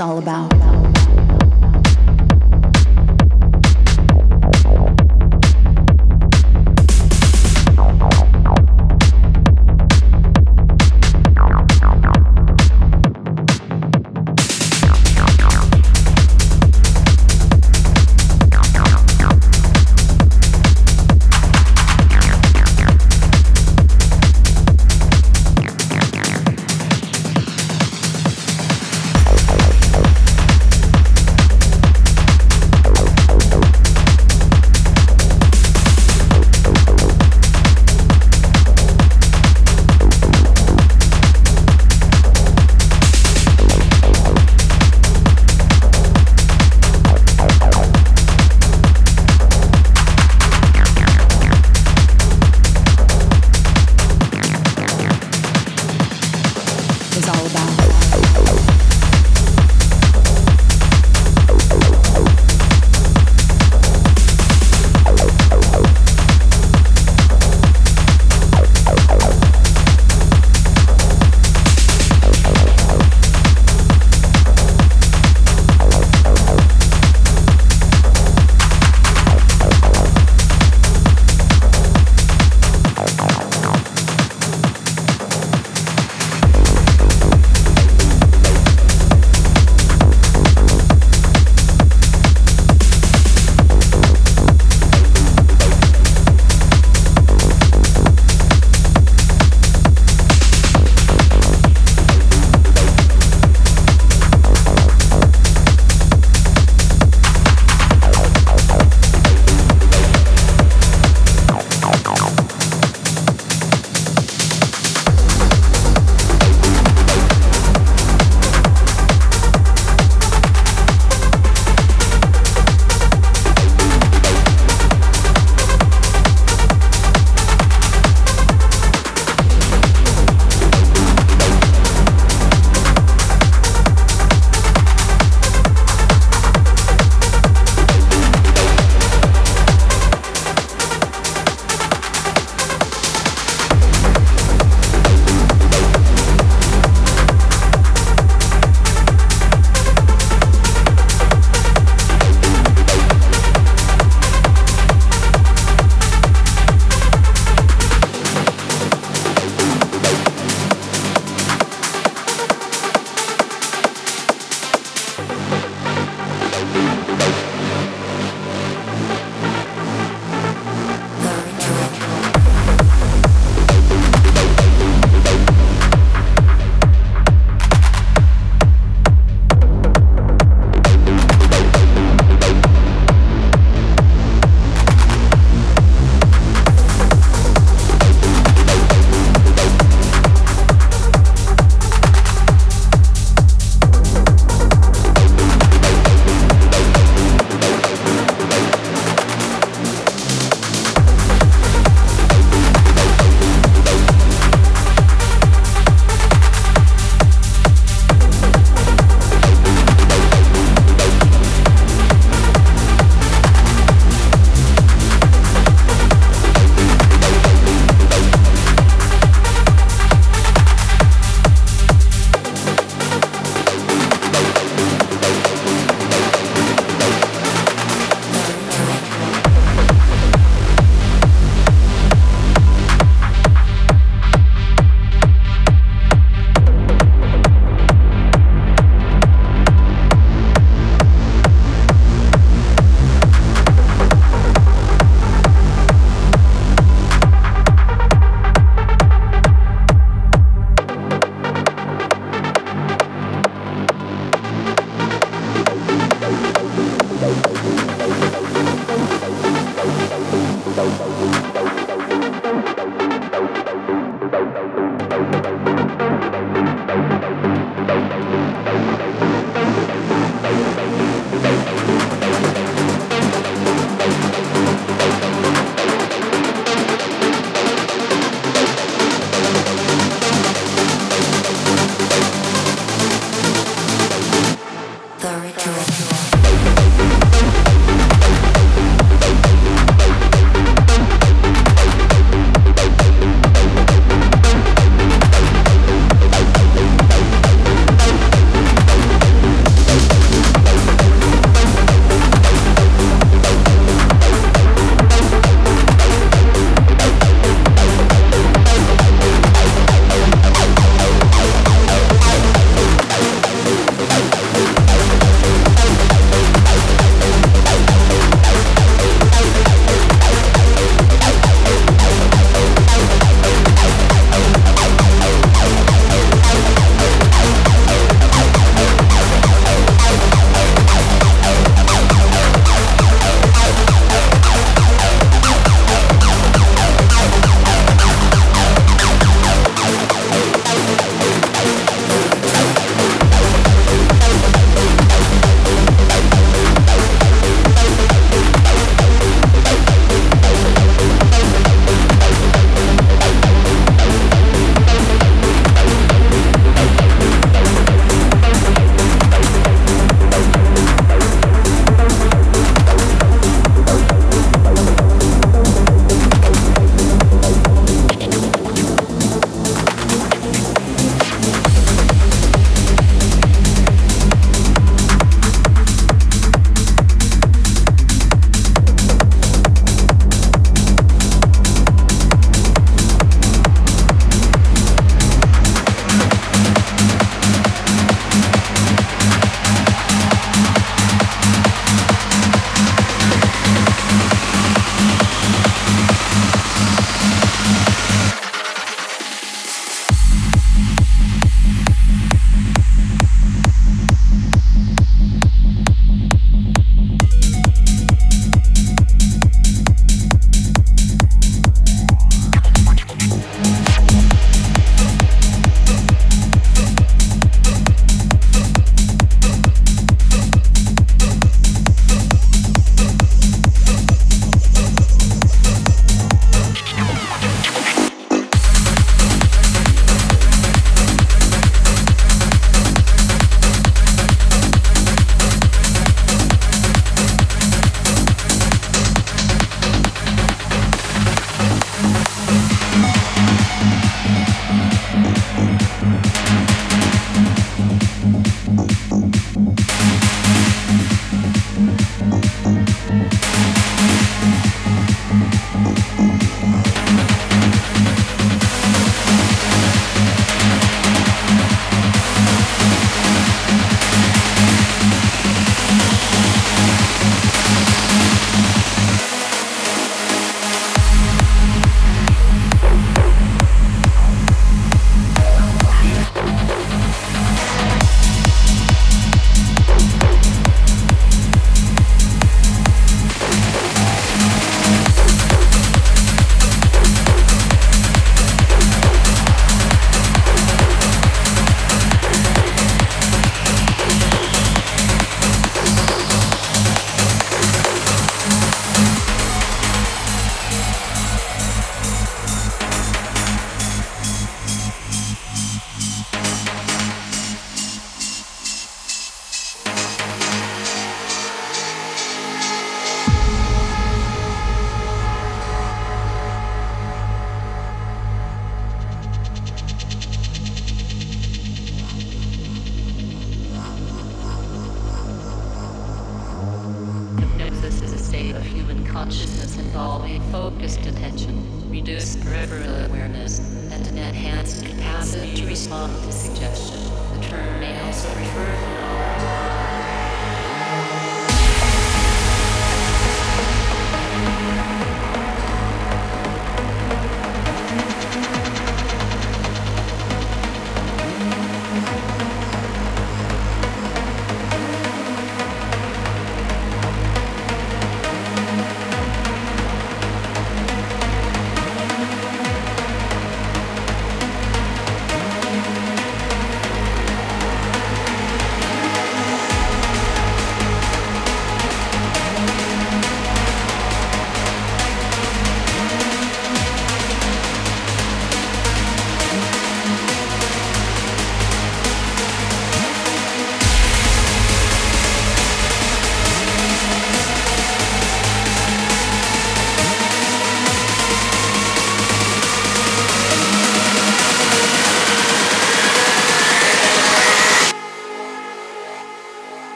all about.